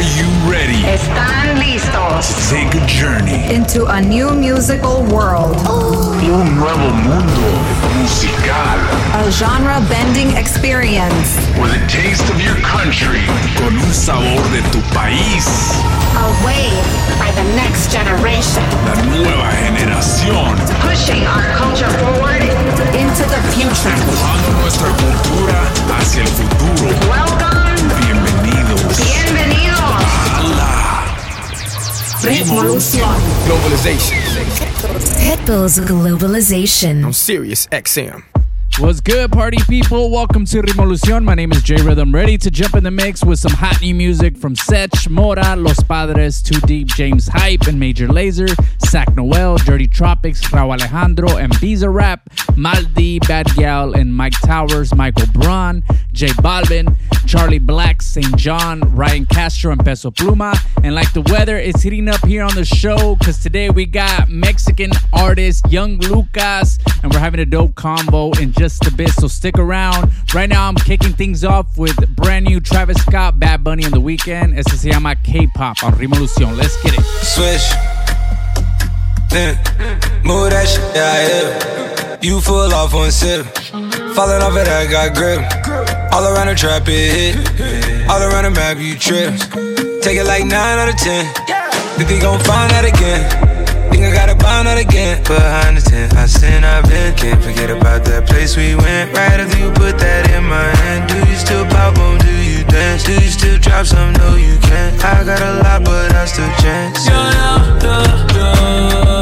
Are you ready? ¿Están listos? To take a journey into a new musical world. Un nuevo mundo musical. A genre bending experience. With a taste of your country. Con un sabor de tu país. A wave by the next generation. La nueva generación. Pushing our culture forward into the future. Empujando nuestra cultura hacia el futuro. Welcome. Bienvenidos. Revolución. Globalization Pitbull's Globalization. on Sirius XM. What's good, party people? Welcome to Revolucion. My name is J Rhythm, ready to jump in the mix with some hot new music from Sech, Mora, Los Padres, Too Deep, James Hype, and Major Laser, Sac Noel, Dirty Tropics, Raul Alejandro, and Visa Rap, Maldi, Bad Gal, and Mike Towers, Michael Braun, J Balvin, Charlie Black, St. John, Ryan Castro, and Peso Pluma. And like the weather, it's heating up here on the show because today we got Mexican artist Young Lucas, and we're having a dope combo in just a bit. So stick around. Right now, I'm kicking things off with brand new Travis Scott, Bad Bunny, on the weekend. Este se llama K-pop on Revolution. Let's get it. Switch. Then move that shit, yeah, yeah. You full off one sip. Falling off it, I got grip. All around the trap, it hit. All around the map, you trip. Take it like 9 out of 10. Think they gon' find out again. Think I gotta find out again. Behind the tent, I sin, I've been. Can't forget about that place we went. Right after you put that in my hand. Do you still pop on? Do you dance? Do you still drop some? No, you can't. I got a lot, but I still chance. Yeah, yeah, yeah, yeah.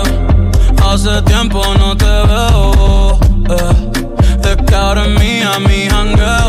Hace tiempo no te veo. Eh. Te cara mía, mi jangueo.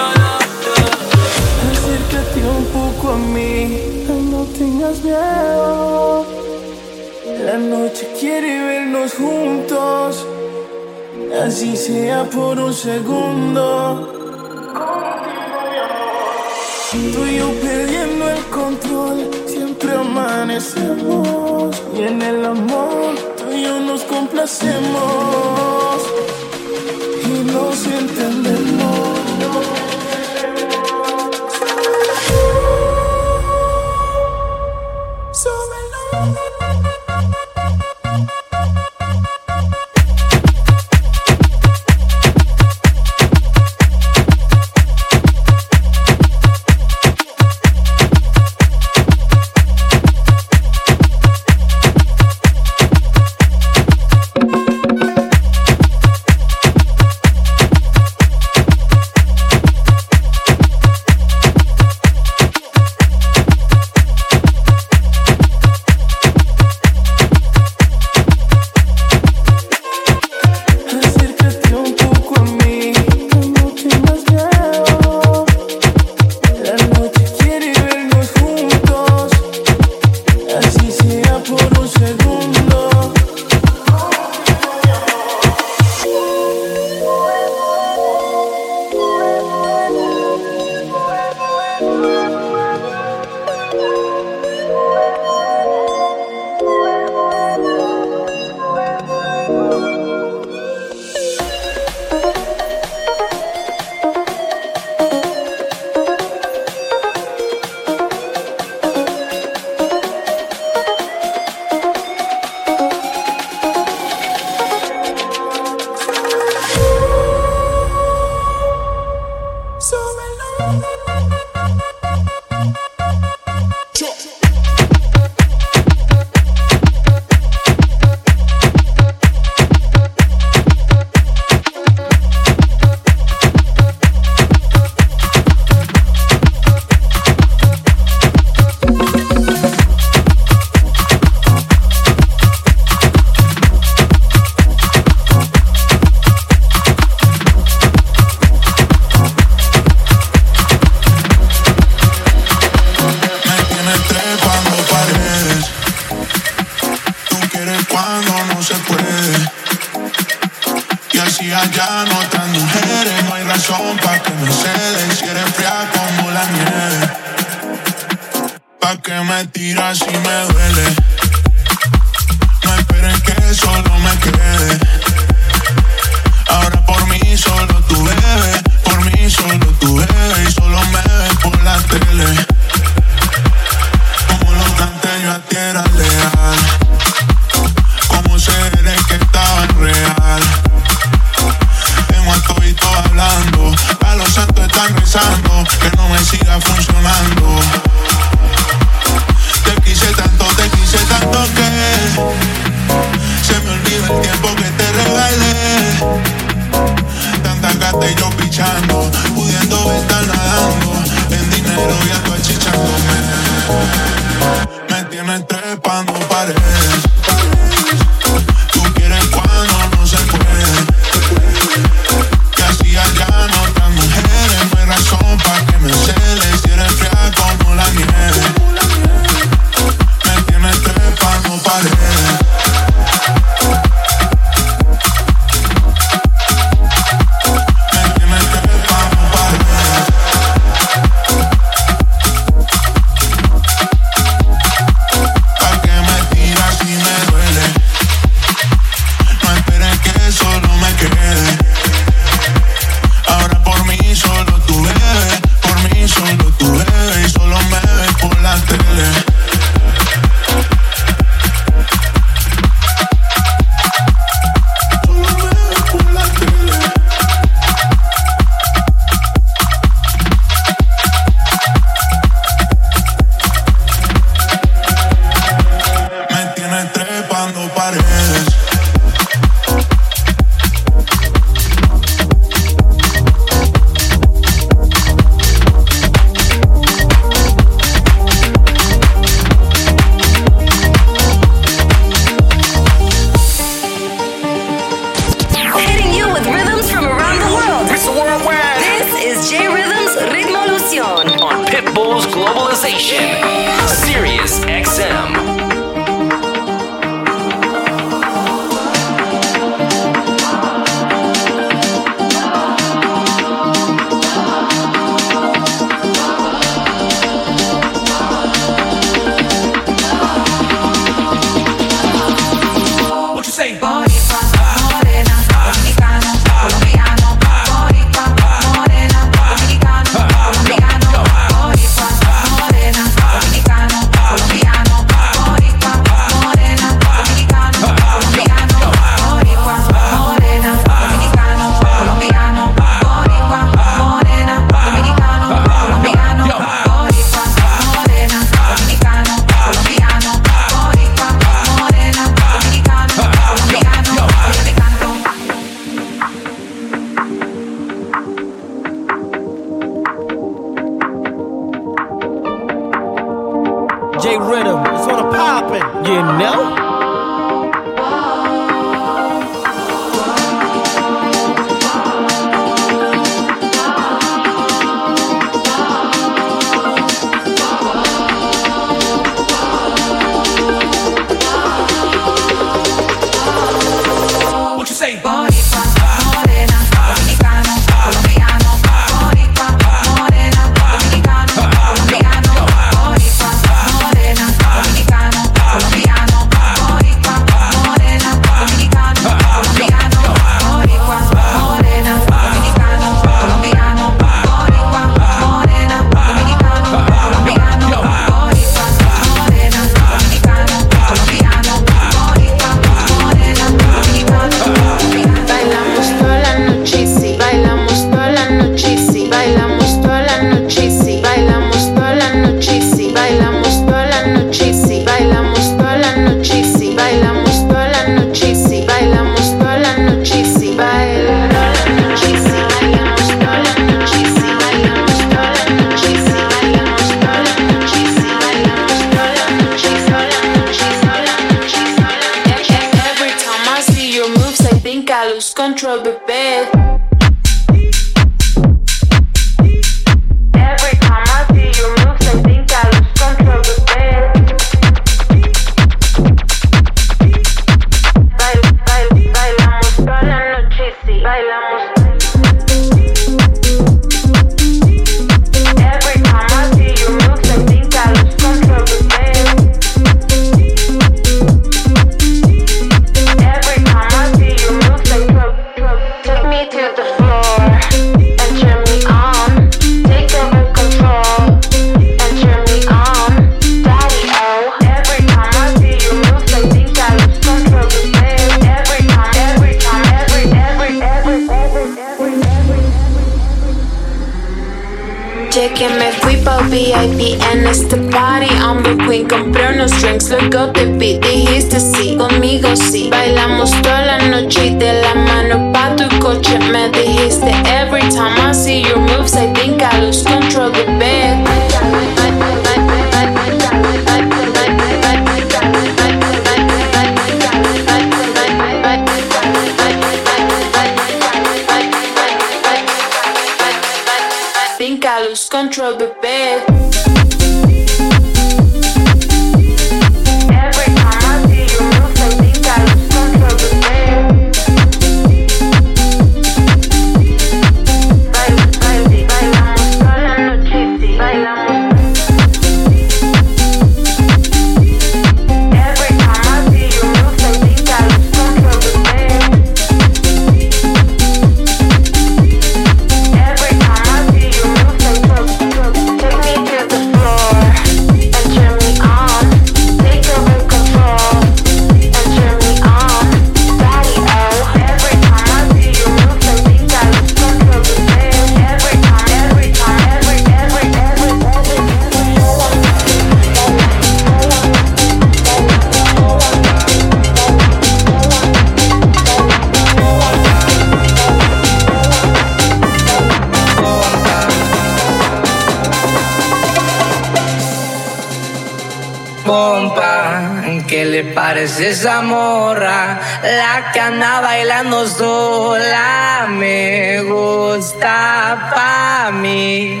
esa morra, la que anda bailando sola, me gusta pa' mí.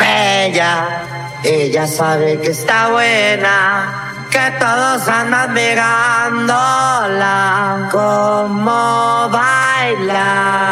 Ella, ella sabe que está buena, que todos andan mirándola, como baila.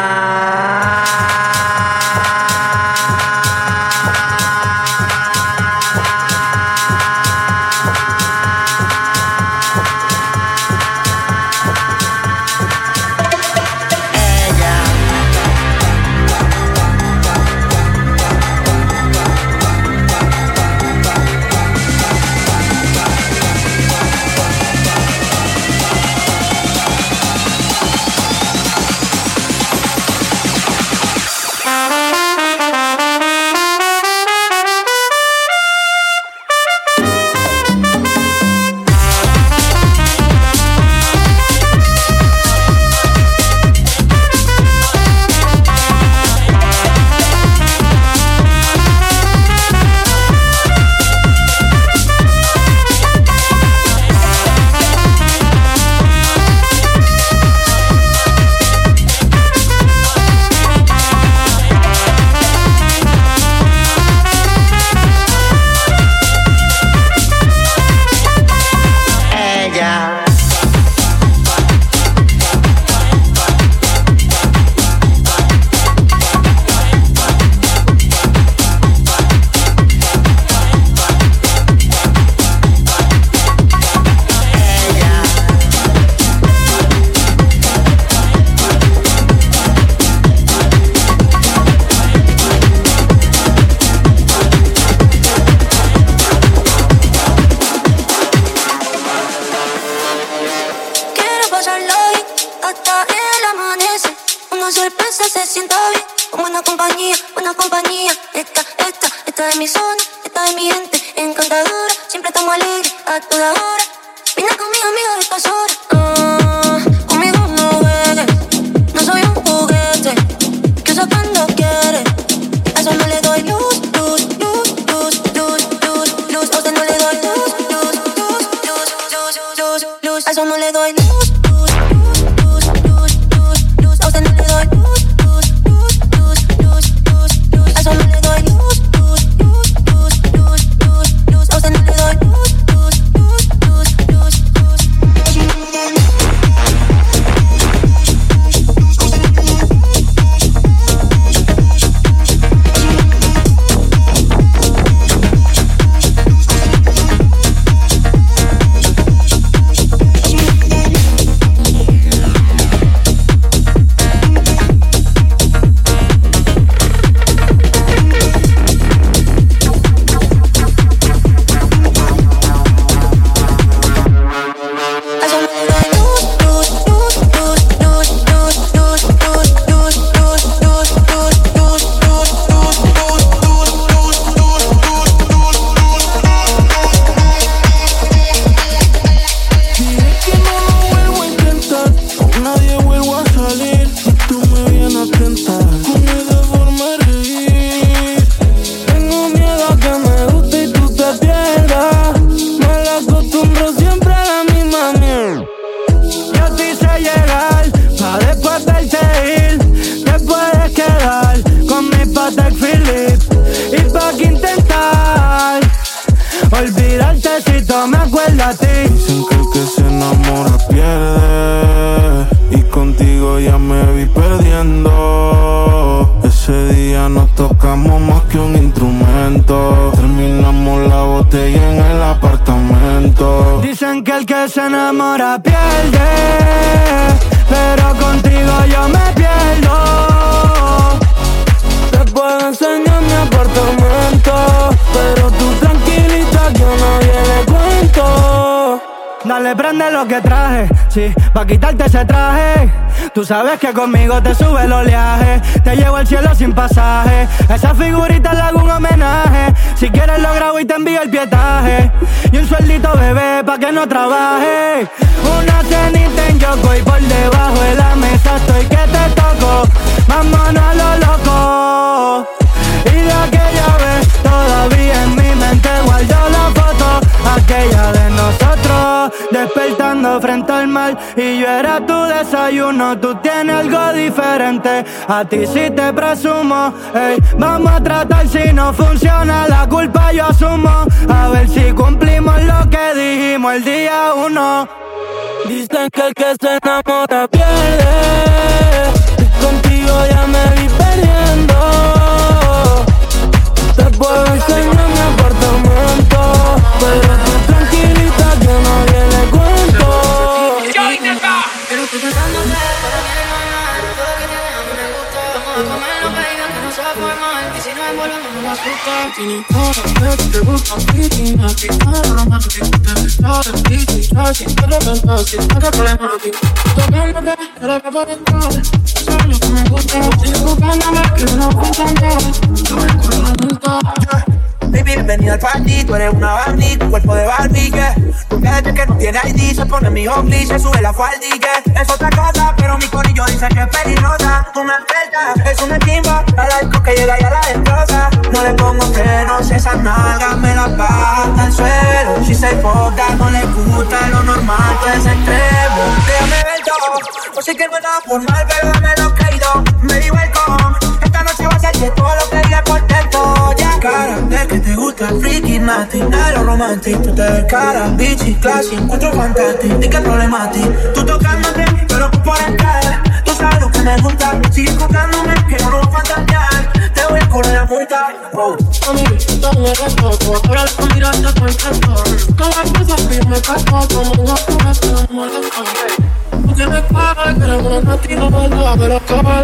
Sabes que conmigo te sube el oleaje, te llevo al cielo sin pasaje. Esa figurita le hago un homenaje. Si quieres lo grabo y te envío el pietaje. Y un sueldito bebé pa' que no trabaje. Una cenita en Yoko y por debajo Y yo era tu desayuno, tú tienes algo diferente. A ti sí te presumo, ey. Vamos a tratar si no funciona, la culpa yo asumo. A ver si cumplimos lo que dijimos el día uno. Dicen que el que se enamora pierde. Contigo ya me vi perdiendo nos asusta Tiene todo que te gusta freaky A ti nada romántico Te está de freaky Ya sin te lo pensas Si no hay problema a ti Tocándote, pero que por entrar Sabes lo que me gusta Sigue buscándome que no cuenta nada Yo voy con la multa Baby, bienvenida al party, tú eres una Barbie, tu cuerpo de Barbie, que Tu cadete que no tiene ID, se pone mi hombly, se sube la falda y que Es otra cosa, pero mi corillo dice que es peligrosa. Tú me suelta, es una chimba, a la disco que llega y a la destroza. No le pongo frenos, esas nalgas me las baja al suelo. Si se poca, no le gusta lo normal, todo es extremo. Déjame ver todo, no sé que es nada formal, pero dame lo creído Baby, welcome, esta noche va a ser de todo lo que diga por dentro, ya. Cara, de que te gusta el freaky, de lo romantic. Tú te ves cara, bitchy, classy, encuentro fantástico. ¿Y qué problema a ti? Tú tocándote, pero tú por entrar. Tú sabes lo que me gusta, sigue buscándome, que no nos va a fantasear Te voy a correr la puerta, oh. Mami, tú me respeto Ahora la mirada con canto Cada cosa que me casco Como una prueba que no molesta Porque me paga que era una nativa Pero acaba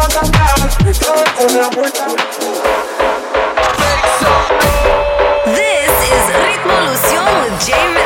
a correr la puerta This is Ritmolución with J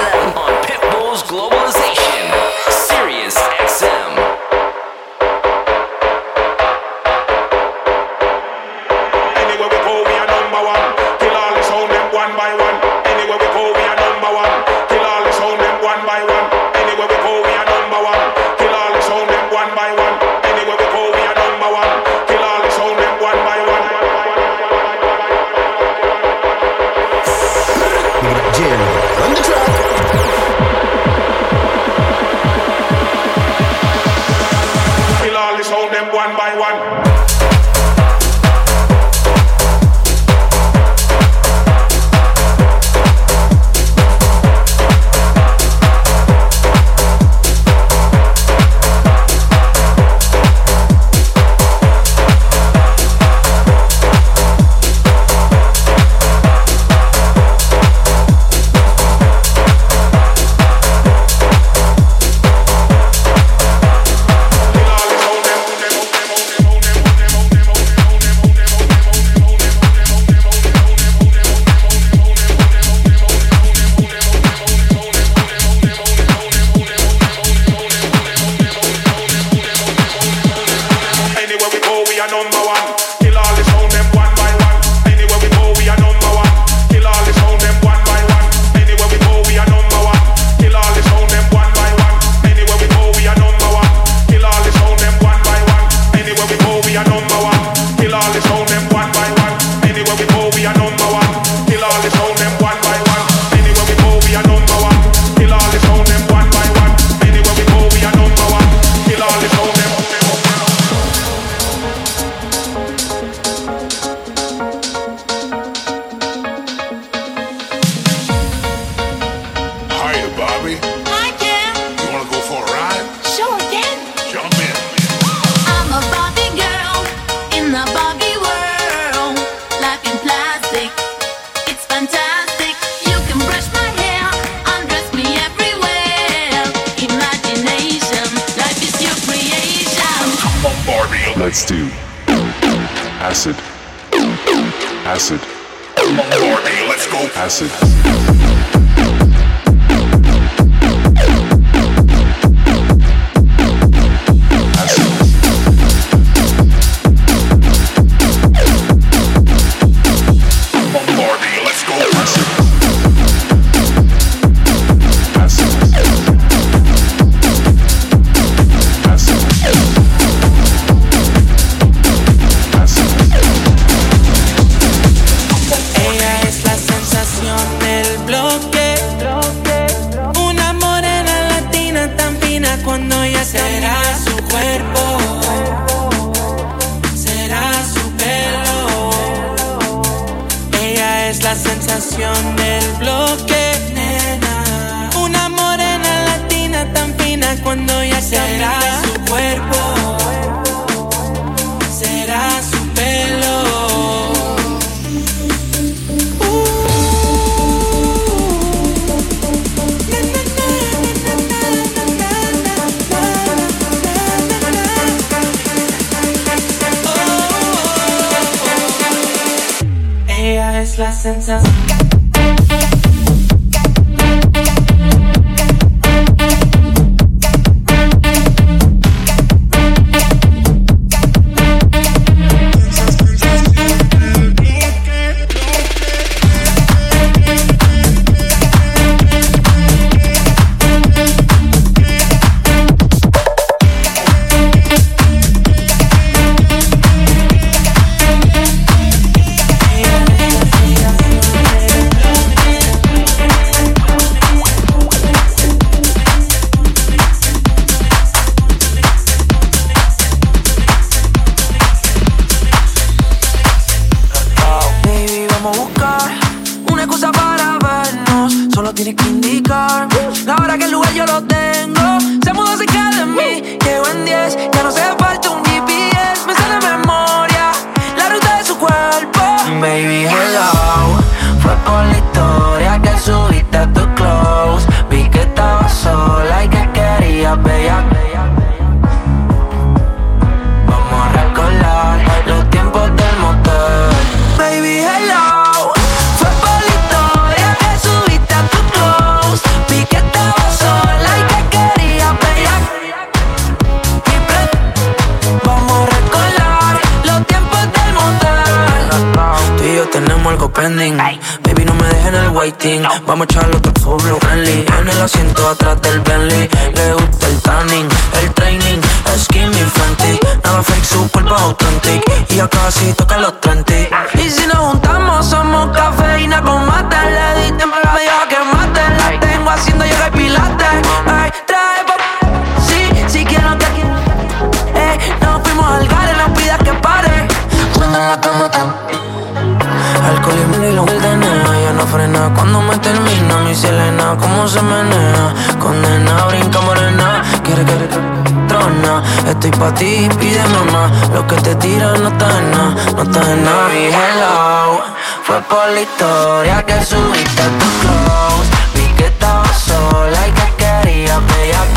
thing. Mama tryna estoy pa' ti, pide mamá. Lo que te tiran no está en nada, no está en nada. Mi hello fue por la historia que subiste a tu close. Vi que estabas sola y que quería pedir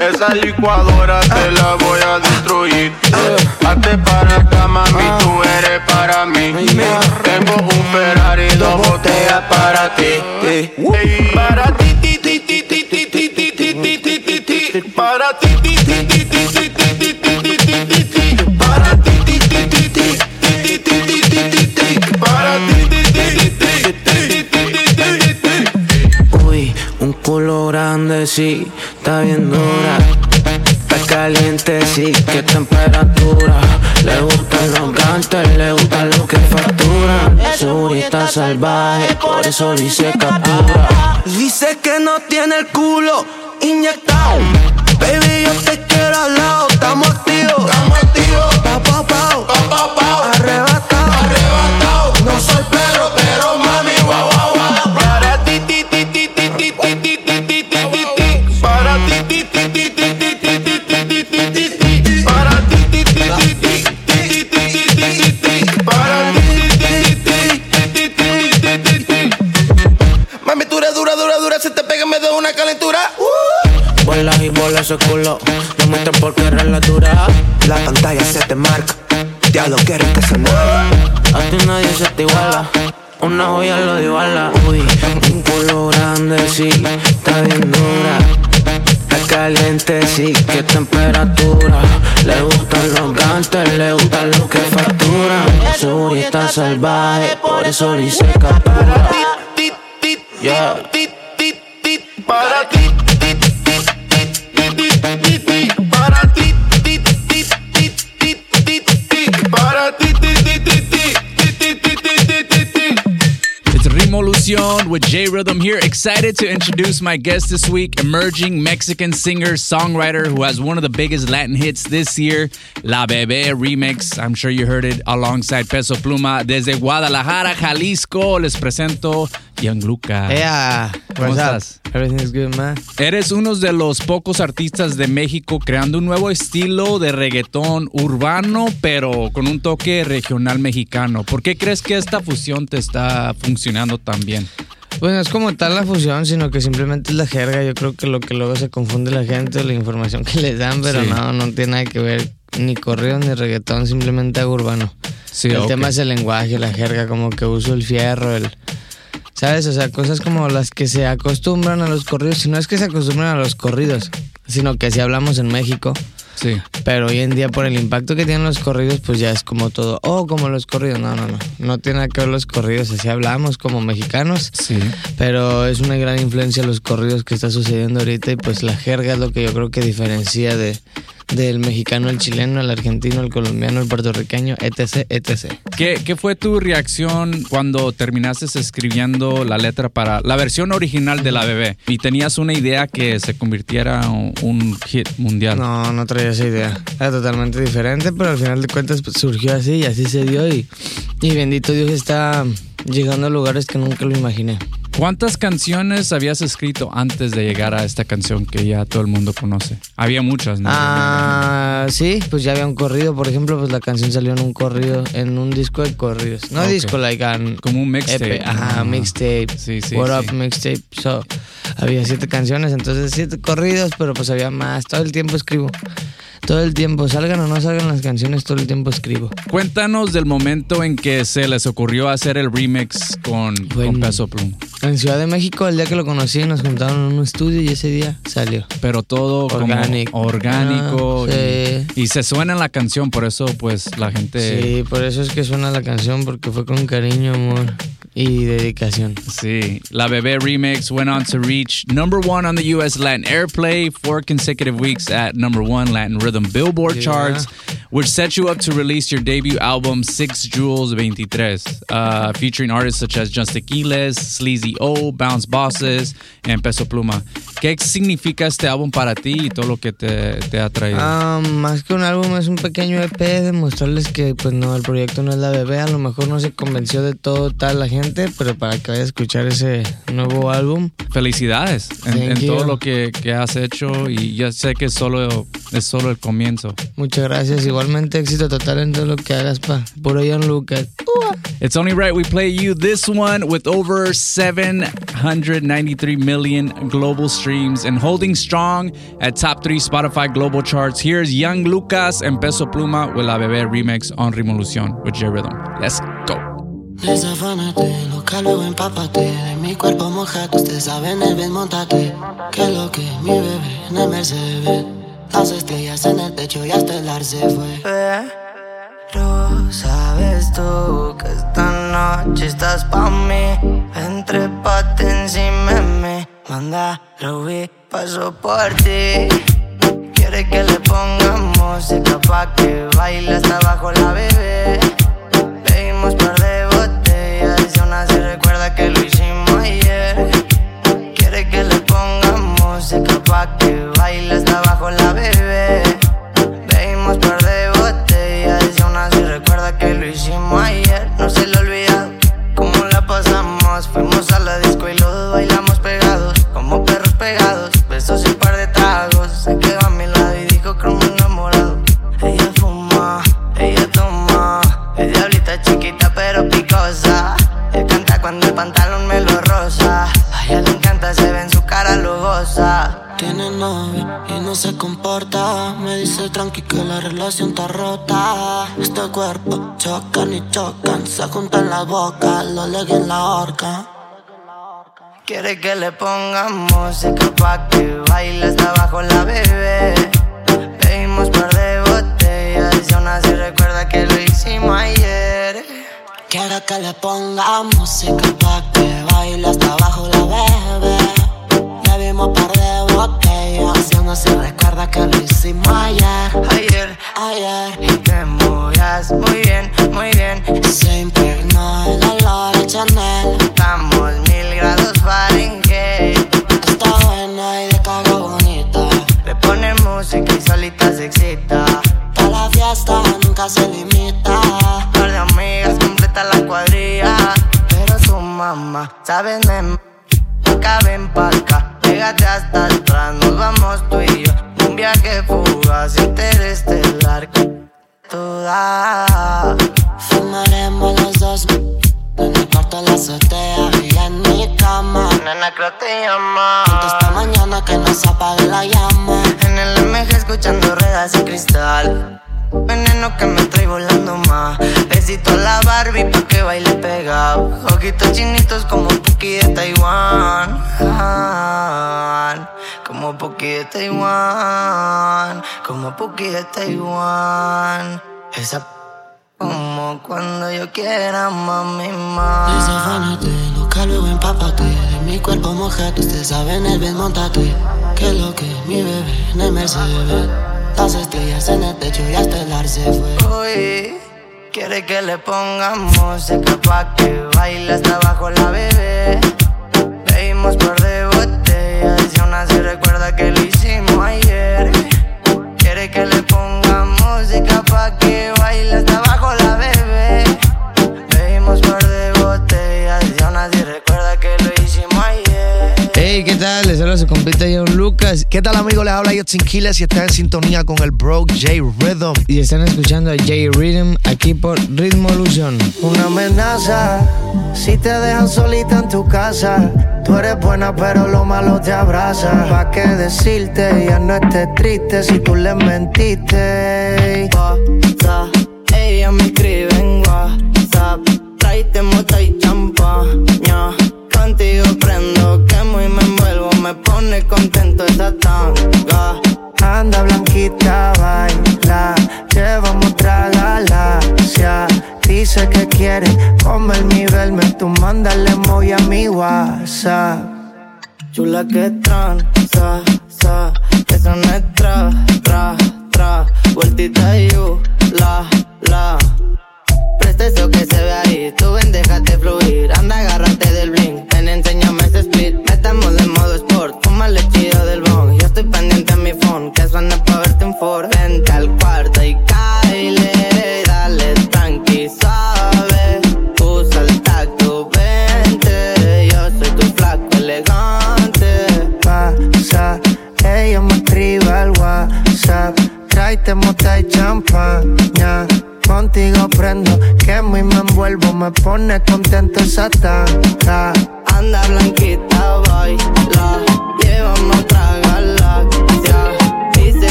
Esa licuadora te la voy a destruir. Hazte para acá, mami, tú eres para mí. Tengo un Ferrari, dos botellas para ti. Para ti, ti, ti, ti, ti, ti, ti, ti, ti, ti, ti, ti, ti. Para ti, grande, sí, está bien dura. Está caliente, sí, qué temperatura. Le gustan los gantes, le gustan los que facturan. Segurita salvaje, por eso lo hice captura. Dice que no tiene el culo inyectado. Baby, yo te quiero al lado, estamos activos. Estamos activos. Ese culo, no qué eres la dura. La pantalla se te marca. Diablo, que rica esa A ti nadie se te iguala. Una joya lo iguala. Uy, un culo grande, sí, está bien dura. Está caliente, sí, qué temperatura. Le gustan los gantes, le gustan los que facturan. Segurita salvaje, por eso lo hice captura. Yeah. With J Rhythm here. Excited to introduce my guest this week, emerging Mexican singer songwriter who has one of the biggest Latin hits this year, La Bebé remix. I'm sure you heard it alongside Peso Pluma. Desde Guadalajara, Jalisco, les presento Young Luca. Yeah, ¿Cómo estás? Everything's good, man. Eres uno de los pocos artistas de México creando un nuevo estilo de reggaetón urbano, pero con un toque regional mexicano. ¿Por qué crees que esta fusión te está funcionando tan bien? Pues no es como tal la fusión, sino que simplemente es la jerga. Yo creo que lo que luego se confunde la gente, la información que les dan, pero Sí. no, no tiene nada que ver ni corrido ni reggaetón, simplemente algo urbano. Sí, el tema es el lenguaje, la jerga, como que uso el fierro, el... ¿Sabes? O sea, cosas como las que se acostumbran a los corridos. Si no es que se acostumbran a los corridos, sino que así hablamos en México. Sí. Pero hoy en día por el impacto que tienen los corridos, pues ya es como todo, oh, como los corridos. No, no, no. No tiene nada que ver los corridos, así hablamos como mexicanos. Sí. Pero es una gran influencia los corridos que está sucediendo ahorita y pues la jerga es lo que yo creo que diferencia de del mexicano, el chileno, el argentino, el colombiano, el puertorriqueño, etc, etc. ¿Qué, qué fue tu reacción cuando terminaste escribiendo la letra para la versión original de La Bebé y tenías una idea que se convirtiera en un hit mundial? No, no traía esa idea. Era totalmente diferente, pero al final de cuentas pues, surgió así y así se dio y, y bendito Dios está llegando a lugares que nunca lo imaginé. ¿Cuántas canciones habías escrito antes de llegar a esta canción que ya todo el mundo conoce? Había muchas, ¿no? Ah, sí, pues ya había un corrido, por ejemplo, pues la canción salió en un corrido, en un disco de corridos. No disco, like an Como un mixtape. Ajá, Ah. mixtape. Sí, sí, What sí. Up mixtape. So, había siete canciones, entonces siete corridos, pero pues había más. Todo el tiempo escribo. Todo el tiempo, salgan o no salgan las canciones, todo el tiempo escribo. Cuéntanos del momento en que se les ocurrió hacer el remix con, con Peso Pluma. En Ciudad de México, el día que lo conocí, nos juntaron en un estudio y ese día salió. Pero todo Organic. como orgánico. Ah, y- sí. y, se suena en la canción, por eso pues la gente... Sí, por eso es que suena la canción, porque fue con cariño, amor y dedicación. Sí, La Bebé Remix went on to reach number one on the U.S. Latin Airplay four consecutive weeks at number one Latin Rhythm Billboard Yeah. charts, which set you up to release your debut album Six Jewels 23, uh, featuring artists such as Just Aquiles, Sleazy O, Bounce Bosses, and Peso Pluma. ¿Qué significa este álbum para ti y todo lo que te, te ha traído? Ah, más que un álbum es un pequeño EP de mostrarles que pues no, el proyecto no es la bebé, a lo mejor no se convenció de todo tal la gente, gente, pero para que vaya a escuchar ese nuevo álbum. Felicidades en, todo lo que, que has hecho y ya sé que solo, es solo el comienzo. Muchas gracias. Igualmente éxito total en todo lo que hagas, pa. Puro John Lucas. It's only right we play you this one with over 793 million global streams and holding strong at top three Spotify global charts. Here's Young Lucas and Peso Pluma with La Bebé remix on Revolución with J Rhythm. Let's go. Desafánate, loca, luego empápate. De mi cuerpo mojate, ustedes saben el bien, montate Que lo que mi bebé en el Mercedes. Las estrellas en el techo y hasta el ar se fue. Pero sabes tú que esta noche estás pa' mí. Entre encima de mí. Manda, lo vi, paso por ti. Quiere que le pongamos música pa' que baile hasta abajo la bebé. Pedimos par la está rota. Este cuerpo chocan y chocan Se juntan las bocas, lo leguen en la horca. Quiere que le pongamos música pa' que baile hasta abajo la bebé. Pedimos par de botellas y aún así recuerda que lo hicimos ayer. Quiero que le ponga música pa' que baile hasta abajo la bebé. Bebimos par de botellas Y aún así recuerda que lo hicimos ayer. Ayer, ayer. Y te movías muy bien, muy bien. Se impregnó el olor de Chanel. Estamos mil grados Fahrenheit. Está buena y de cara bonita Le pone música y solita se excita. Para la fiesta nunca se limita. Par de amigas completa la cuadrilla. Pero su mamá, sabes, me Acá ven pégate hasta atrás Nos vamos tú y yo. Un viaje fugaz, interestelar Toda. Fumaremos los dos En el cuarto la azotea y en mi cama. Nena, creo te llama esta mañana que no se apague la llama. En el MG escuchando ruedas y cristal. Veneno que me trae volando más Besito a la Barbie pa' que baile pegado Ojitos chinitos como Puki de Taiwán. Como Puki de Taiwán. Como Puki de Taiwán. Esa como cuando yo quiera, mami, más Desafánate, loca, luego empápate. De mi cuerpo mojate, ustedes saben el bien, montate. Que lo que mi bebé en el Mercedes. Las estrellas en el techo y hasta el ar se fue. Uy, quiere que le pongamos música pa' que baile hasta abajo la bebé. Pedimos par de botellas y aún así recuerda que lo hicimos ayer. Quiere que le pongamos música pa' que baile hasta Hey, ¿qué tal? Les habla su compita John Lucas. ¿Qué tal, amigo? Les habla Yotsin Killers y está en sintonía con el bro J Rhythm. Y están escuchando a J Rhythm aquí por Ritmolution. Una amenaza si te dejan solita en tu casa. Tú eres buena, pero lo malo te abraza. ¿Pa' qué decirte? Ya no estés triste si tú le mentiste. WhatsApp, ella me escribe en WhatsApp. Tráete mota y champaña. Contigo prendo, quemo y me envuelvo. Me pone contento esa tanga. Anda blanquita, baila, que vamos a galaxia. Dice que quiere comer mi verme, tú mándale muy a mi WhatsApp. Chula que tranza, sa, esa no es tra, tra, tra. Vueltita y you, la, la. Presta eso que se ve ahí, tú ven, déjate fluir. Anda,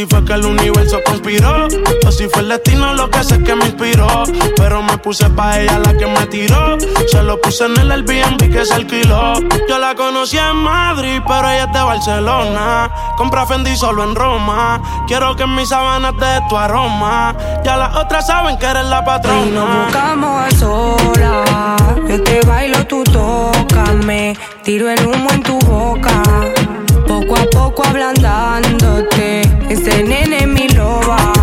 si fue que el universo conspiró o si fue el destino lo que sé que me inspiró. Pero me puse pa' ella la que me tiró. Se lo puse en el Airbnb que se alquiló. Yo la conocí en Madrid, pero ella es de Barcelona. Compra Fendi solo en Roma. Quiero que en mis sábanas de tu aroma. Ya las otras saben que eres la Y nos patrona. buscamos a solas. Yo te bailo, tú tócame. Tiro el humo en tu boca. Poco ablandándote. Ese nene mi loba.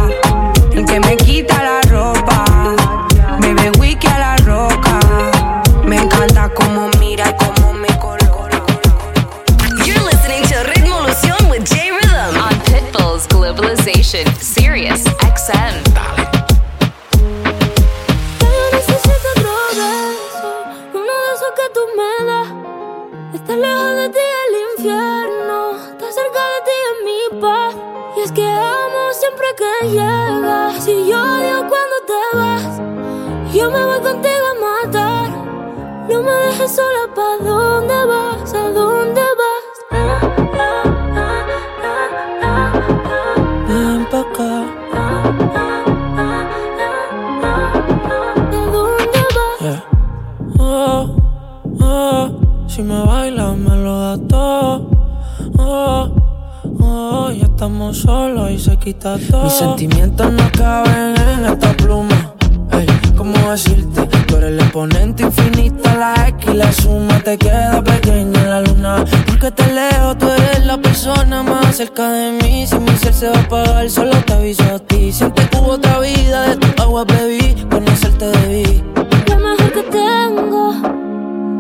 Siempre que llegas. Si yo odio cuando te vas, yo me voy contigo a matar. No me dejes sola, ¿pa' dónde vas? ¿A dónde vas? Ah, ah, ah. Ven pa' acá. ¿A dónde vas? Yeah. Oh, oh, si me bailas me lo da todo. Estamos solos y se quita todo. Mis sentimientos no caben en esta pluma. Ey, ¿cómo decirte? Tú eres el exponente infinito, la X y la suma te queda pequeña en la luna. Porque te leo, tú eres la persona más cerca de mí. Si mi ser se va a apagar, solo te aviso a ti. Siempre que hubo otra vida, de tu agua bebí, conocerte debí. Lo mejor que tengo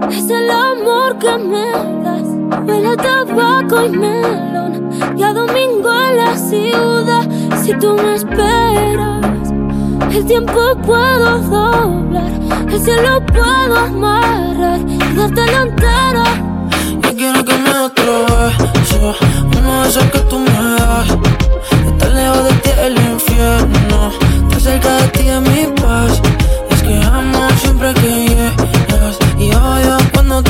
es el amor que me das. Huele a tabaco y melón y a domingo en la ciudad. Si tú me esperas, el tiempo puedo doblar, el cielo puedo amarrar y dártelo entero. Yo quiero que me otro beso, uno de que tú me das. Estar lejos de ti el infierno, estar cerca de ti es mi paz. Es que amo siempre que llegas y odio cuando.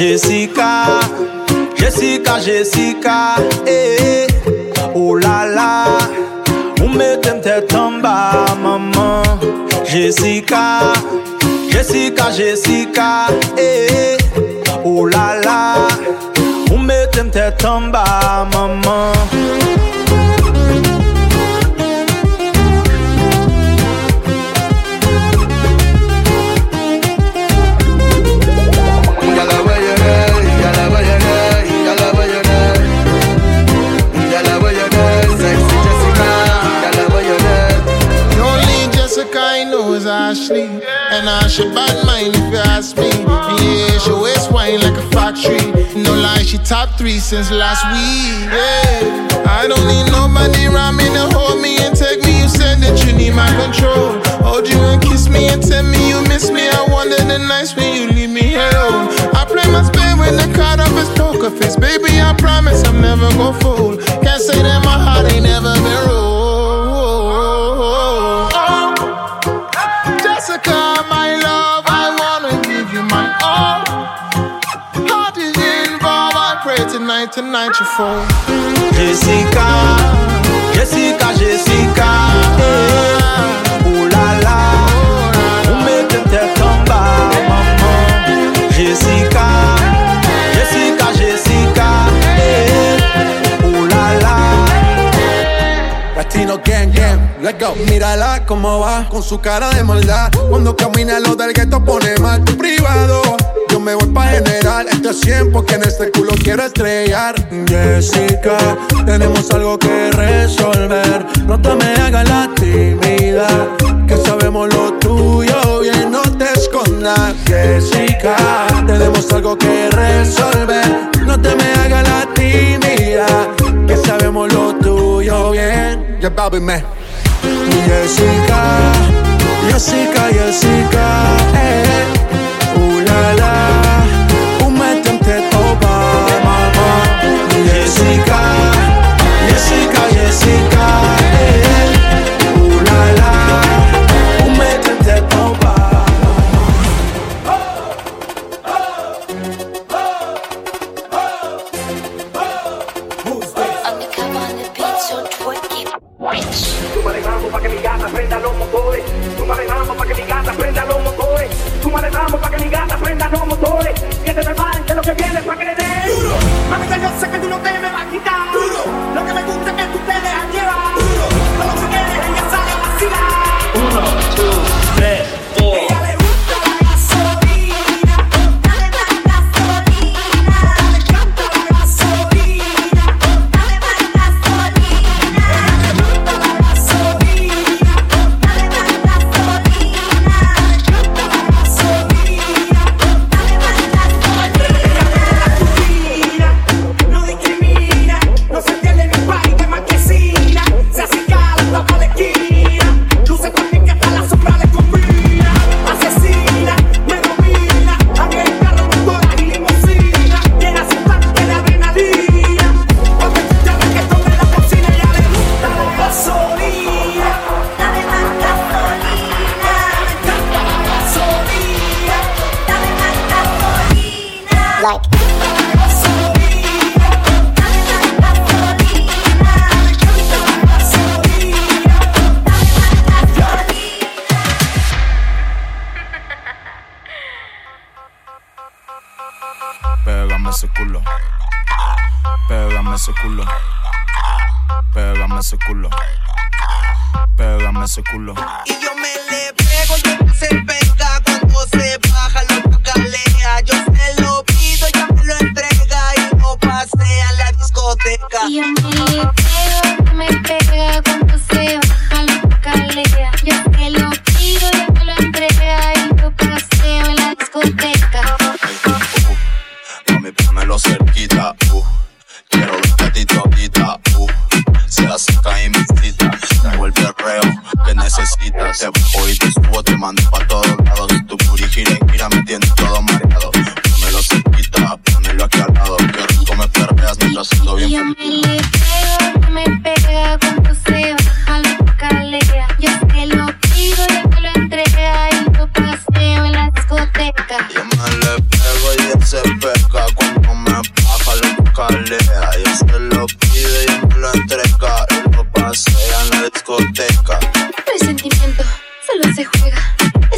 Jessica, Jessica, Jessica, eh, oh la la, ou metem tête en bas, maman. Jessica, Jessica, Jessica, eh, oh la la, ou metem tête en bas, maman. Ashley. And I should bad mind if you ask me. Yeah, she waist wine like a factory. No lie, she top three since last week. Yeah. I don't need nobody around me to hold me and take me. You said that you need my control. Hold you and kiss me and tell me you miss me. I wonder the nights when you leave me alone. I play my spin with the card of his poker face. Baby, I promise I'm never gonna fold. Can't say that my heart ain't never been rolled. Jessica, Jessica, Jessica. Oh la la, vous mettez tête en. Jessica, Jessica, Jessica. Oh la la. Latino gang gang, let go. Mírala cómo va con su cara de maldad. Cuando camina lo del gueto pone mal tu privado. Me voy pa' general, este es 100 porque en este culo quiero estrellar. Jessica, tenemos algo que resolver. No te me hagas la tímida, que sabemos lo tuyo bien, no te escondas. Jessica, tenemos algo que resolver. No te me hagas la tímida, que sabemos lo tuyo bien. Yeah, baby, man. Jessica, Jessica, Jessica, eh un Jessica, Jessica, Jessica.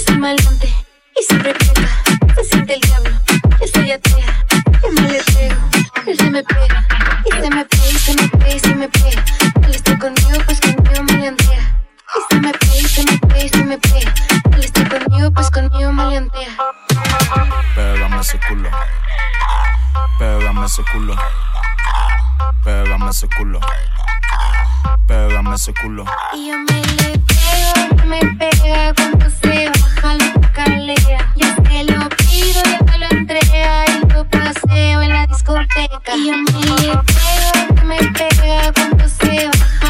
encima del monte y siempre toca. Se siente el diablo, yo soy atea, yo no le pego, él se me pega, y se me pega, y se me pega, y se me pega. Él está conmigo, pues conmigo me antea. Y se me pega, y se me pega, y se me pega. Él está conmigo, pues conmigo me antea. Pégame ese culo, pégame ese culo, pégame ese culo pégame ese culo. Y yo me le pego, me pega cuando se baja la escalera. Yo te lo pido, yo te lo entrega en tu paseo en la discoteca. Y yo me le pego, me pega cuando se baja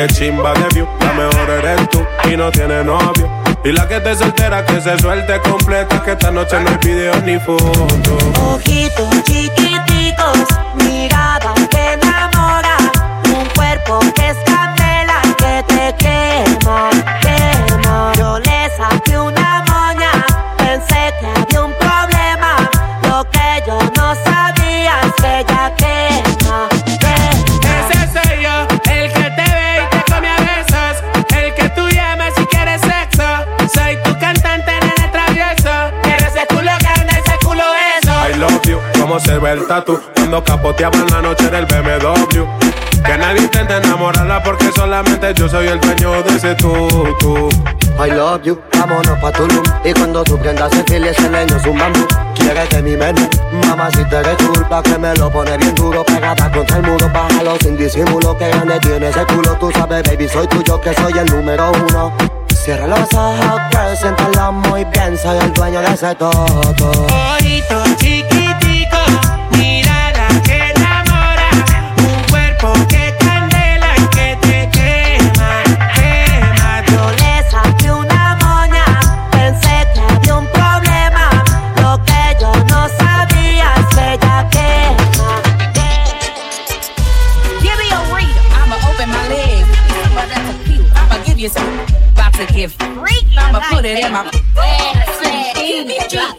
que chimba de view. La mejor eres tú y no tiene novio. Y la que te soltera que se suelte completa, que esta noche no hay video ni foto. Ojitos chiquiticos, mirada que enamora, un cuerpo que es candela que te quema, quema. Yo le saqué una moña, pensé que había un problema, lo que yo no sabía es que quema, quema. Love you, como se ve el tatu cuando capoteaban la noche del BMW. Que nadie intente enamorarla porque solamente yo soy el dueño de ese tú, tú. I love you, vámonos pa' Tulum. Y cuando tú prendas el fil ese leño es un bambú. Quieres mi menú, mamá si te eres chulpa Que me lo pone bien duro, pegada contra el muro. Bájalo sin disimulo, que grande tiene ese culo. Tú sabes baby, soy tuyo, que soy el número uno. Cierra los ojos, girl, siéntalo muy bien Soy el dueño de ese todo Ojitos get freak. I'ma put it in my.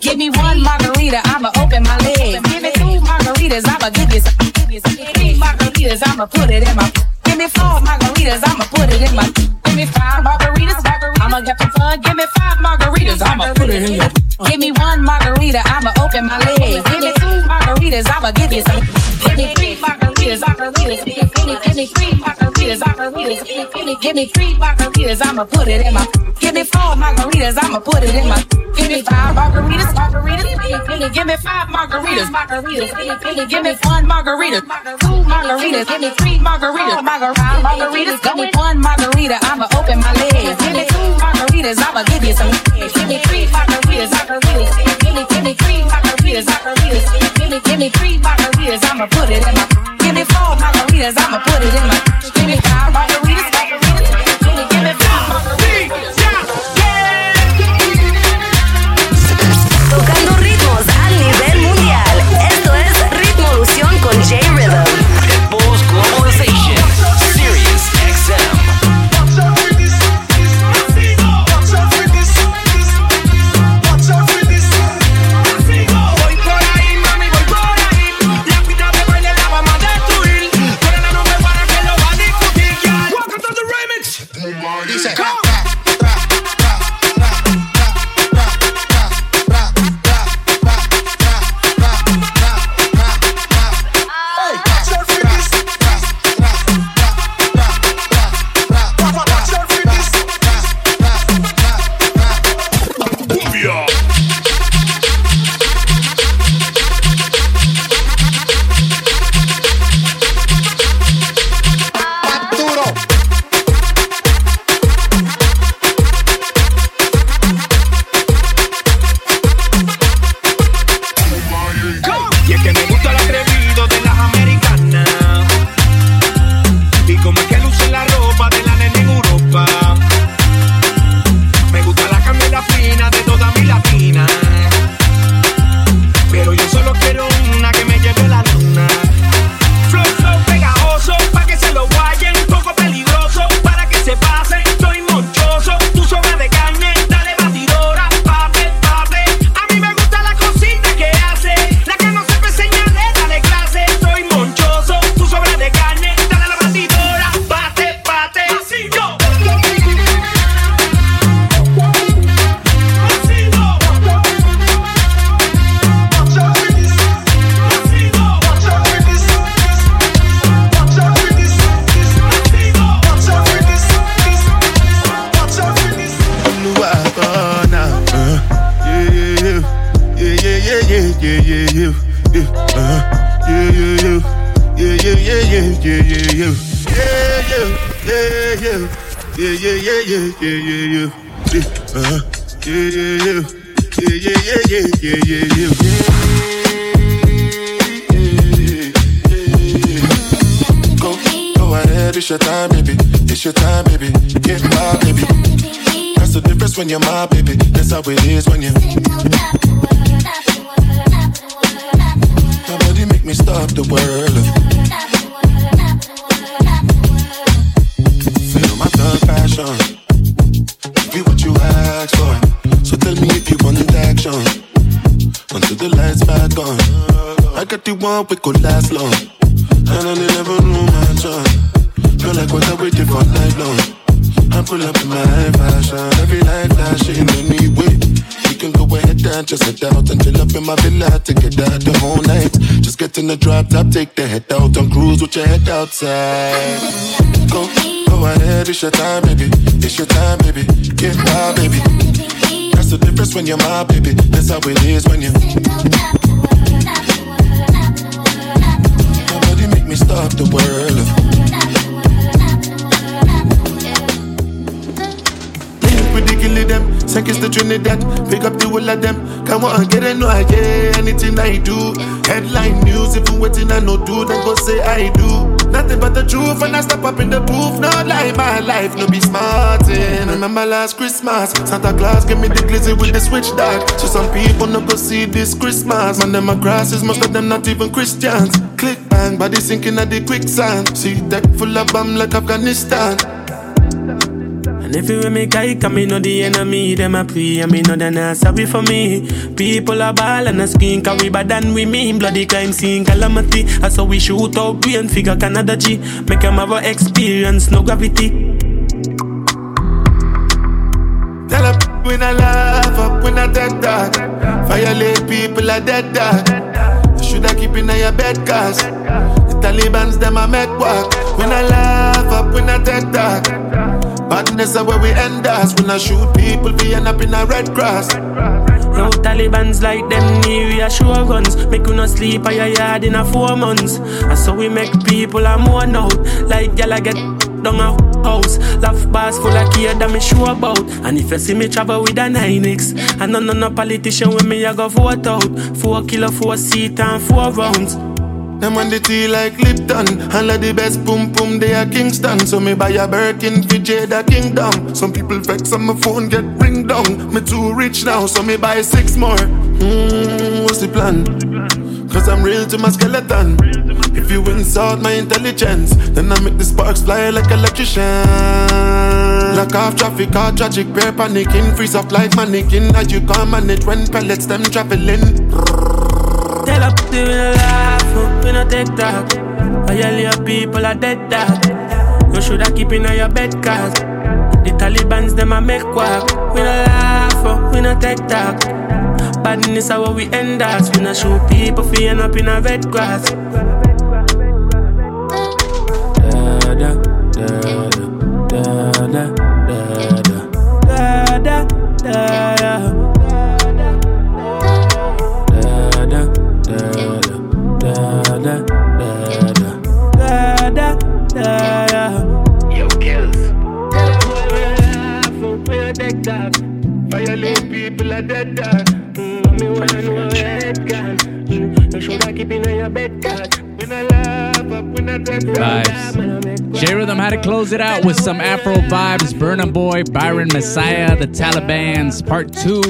Give me one margarita. I'ma open my legs. Give me two margaritas. I'ma give you some. Give me some three margaritas. I'ma put it in my. Give me four margaritas. I'ma put it in my. Give me five margaritas. I'ma get some fun. Give me five margaritas. I'ma put it in your. Give me one margarita. I'ma open my legs. Give me two margaritas. I'ma give you some. Give me three margaritas. Margaritas. Me, give me three margaritas. Margaritas. Give me, three margaritas. I'ma put it in my. Give me four margaritas. I'ma put it in my. Give me five margaritas. Margaritas. Give me, five margaritas. Margaritas. Give me one margarita. Two margaritas. Give me three margaritas. Margaritas. Margaritas. Give me one margarita. I'ma open my legs. Give me two margaritas. I'ma give you some. Give me three margaritas. Margaritas. Give me, give me three margaritas. Margaritas. Give me, give me three margaritas. I'ma put it in my. Give me four margaritas. I'ma put it in my. Give me five margaritas. Margaritas. Give me, five margaritas. Tocando ritmos al nivel and just head out and chill up in my villa together the whole night. Just get in the drop top, take the head out and cruise with your head outside. Go, go ahead, it's your time, baby. It's your time, baby. Get wild, baby. That's the difference when you're my baby. That's how it is when you. Nobody make me stop the world. The them, seconds to Trinidad. Pick up the whole of them. Come on, get it, no, I get anything I do. Headline news, if you waiting, I no do, then go say I do. Nothing but the truth, and I step up in the booth. No lie, my life, no be smartin'. Remember last Christmas, Santa Claus gave me the glizzy with the switch dog. So some people no go see this Christmas. Man, them a grasses, most of them not even Christians. Click bang, body sinking at the quicksand. See deck full of bomb like Afghanistan. And if you with me guy, come me know the enemy, them a pray, and me know they not sorry for me. People are ball and a skin, cause we bad than we mean. Bloody crime scene, calamity. That's how we shoot up, out brain figure Canada G. Make them have a experience, no gravity. Tell up when I laugh up when I dead dog. Violate people are dead dog. Should have keep in your bed cause the Taliban's them a make walk. When I laugh up when I dead dog. Badness are where we end us. When I shoot people, we end up in a red cross. No Taliban's like them need reassure guns. Make you not sleep at your yard in a four months. And so we make people a mourn out. Like y'all get down a house. Laugh bars full of care that me sure about. And if you see me travel with a 9X, and none no politician with me, I go vote out. Four kilo, four seat, and four rounds. Them on the tea like Lipton. And like the best boom boom they are Kingston. So me buy a Birkin for Jada Kingdom. Some people vex on my phone get ring down. Me too rich now so me buy six more. Hmm, what's the plan? Cause I'm real to my skeleton. If you insult my intelligence Then I make the sparks fly like electrician. Lock off traffic, all tragic, bear panicking Freeze up like mannequin As you can't manage when pellets them traveling Tell up to me laugh, oh, we no take talk. All your people are dead dog. You shoulda keep in your bed cause the Taliban's them a make quack. We no laugh, oh, we no take talk. Badness how we end us. We no show people fi end up in a red grass. Vibes. J Rhythm had to close it out with some Afro vibes. Burna Boy, Byron Messiah, the Taliban's Part 2.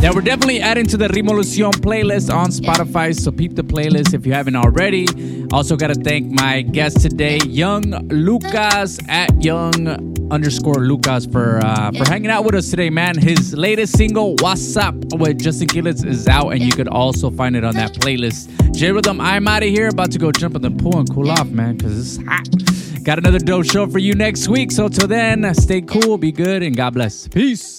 That we're definitely adding to the Revolucion playlist on Spotify, so peep the playlist if you haven't already. Also, got to thank my guest today, Young Lucas at Young underscore Lucas for uh, for hanging out with us today, man. His latest single, What's Up, with Justin Quiles is out, and you could also find it on that playlist. J Rhythm, I'm out of here, about to go jump in the pool and cool off, man, because it's hot. Got another dope show for you next week. So till then, stay cool, be good, and God bless. Peace.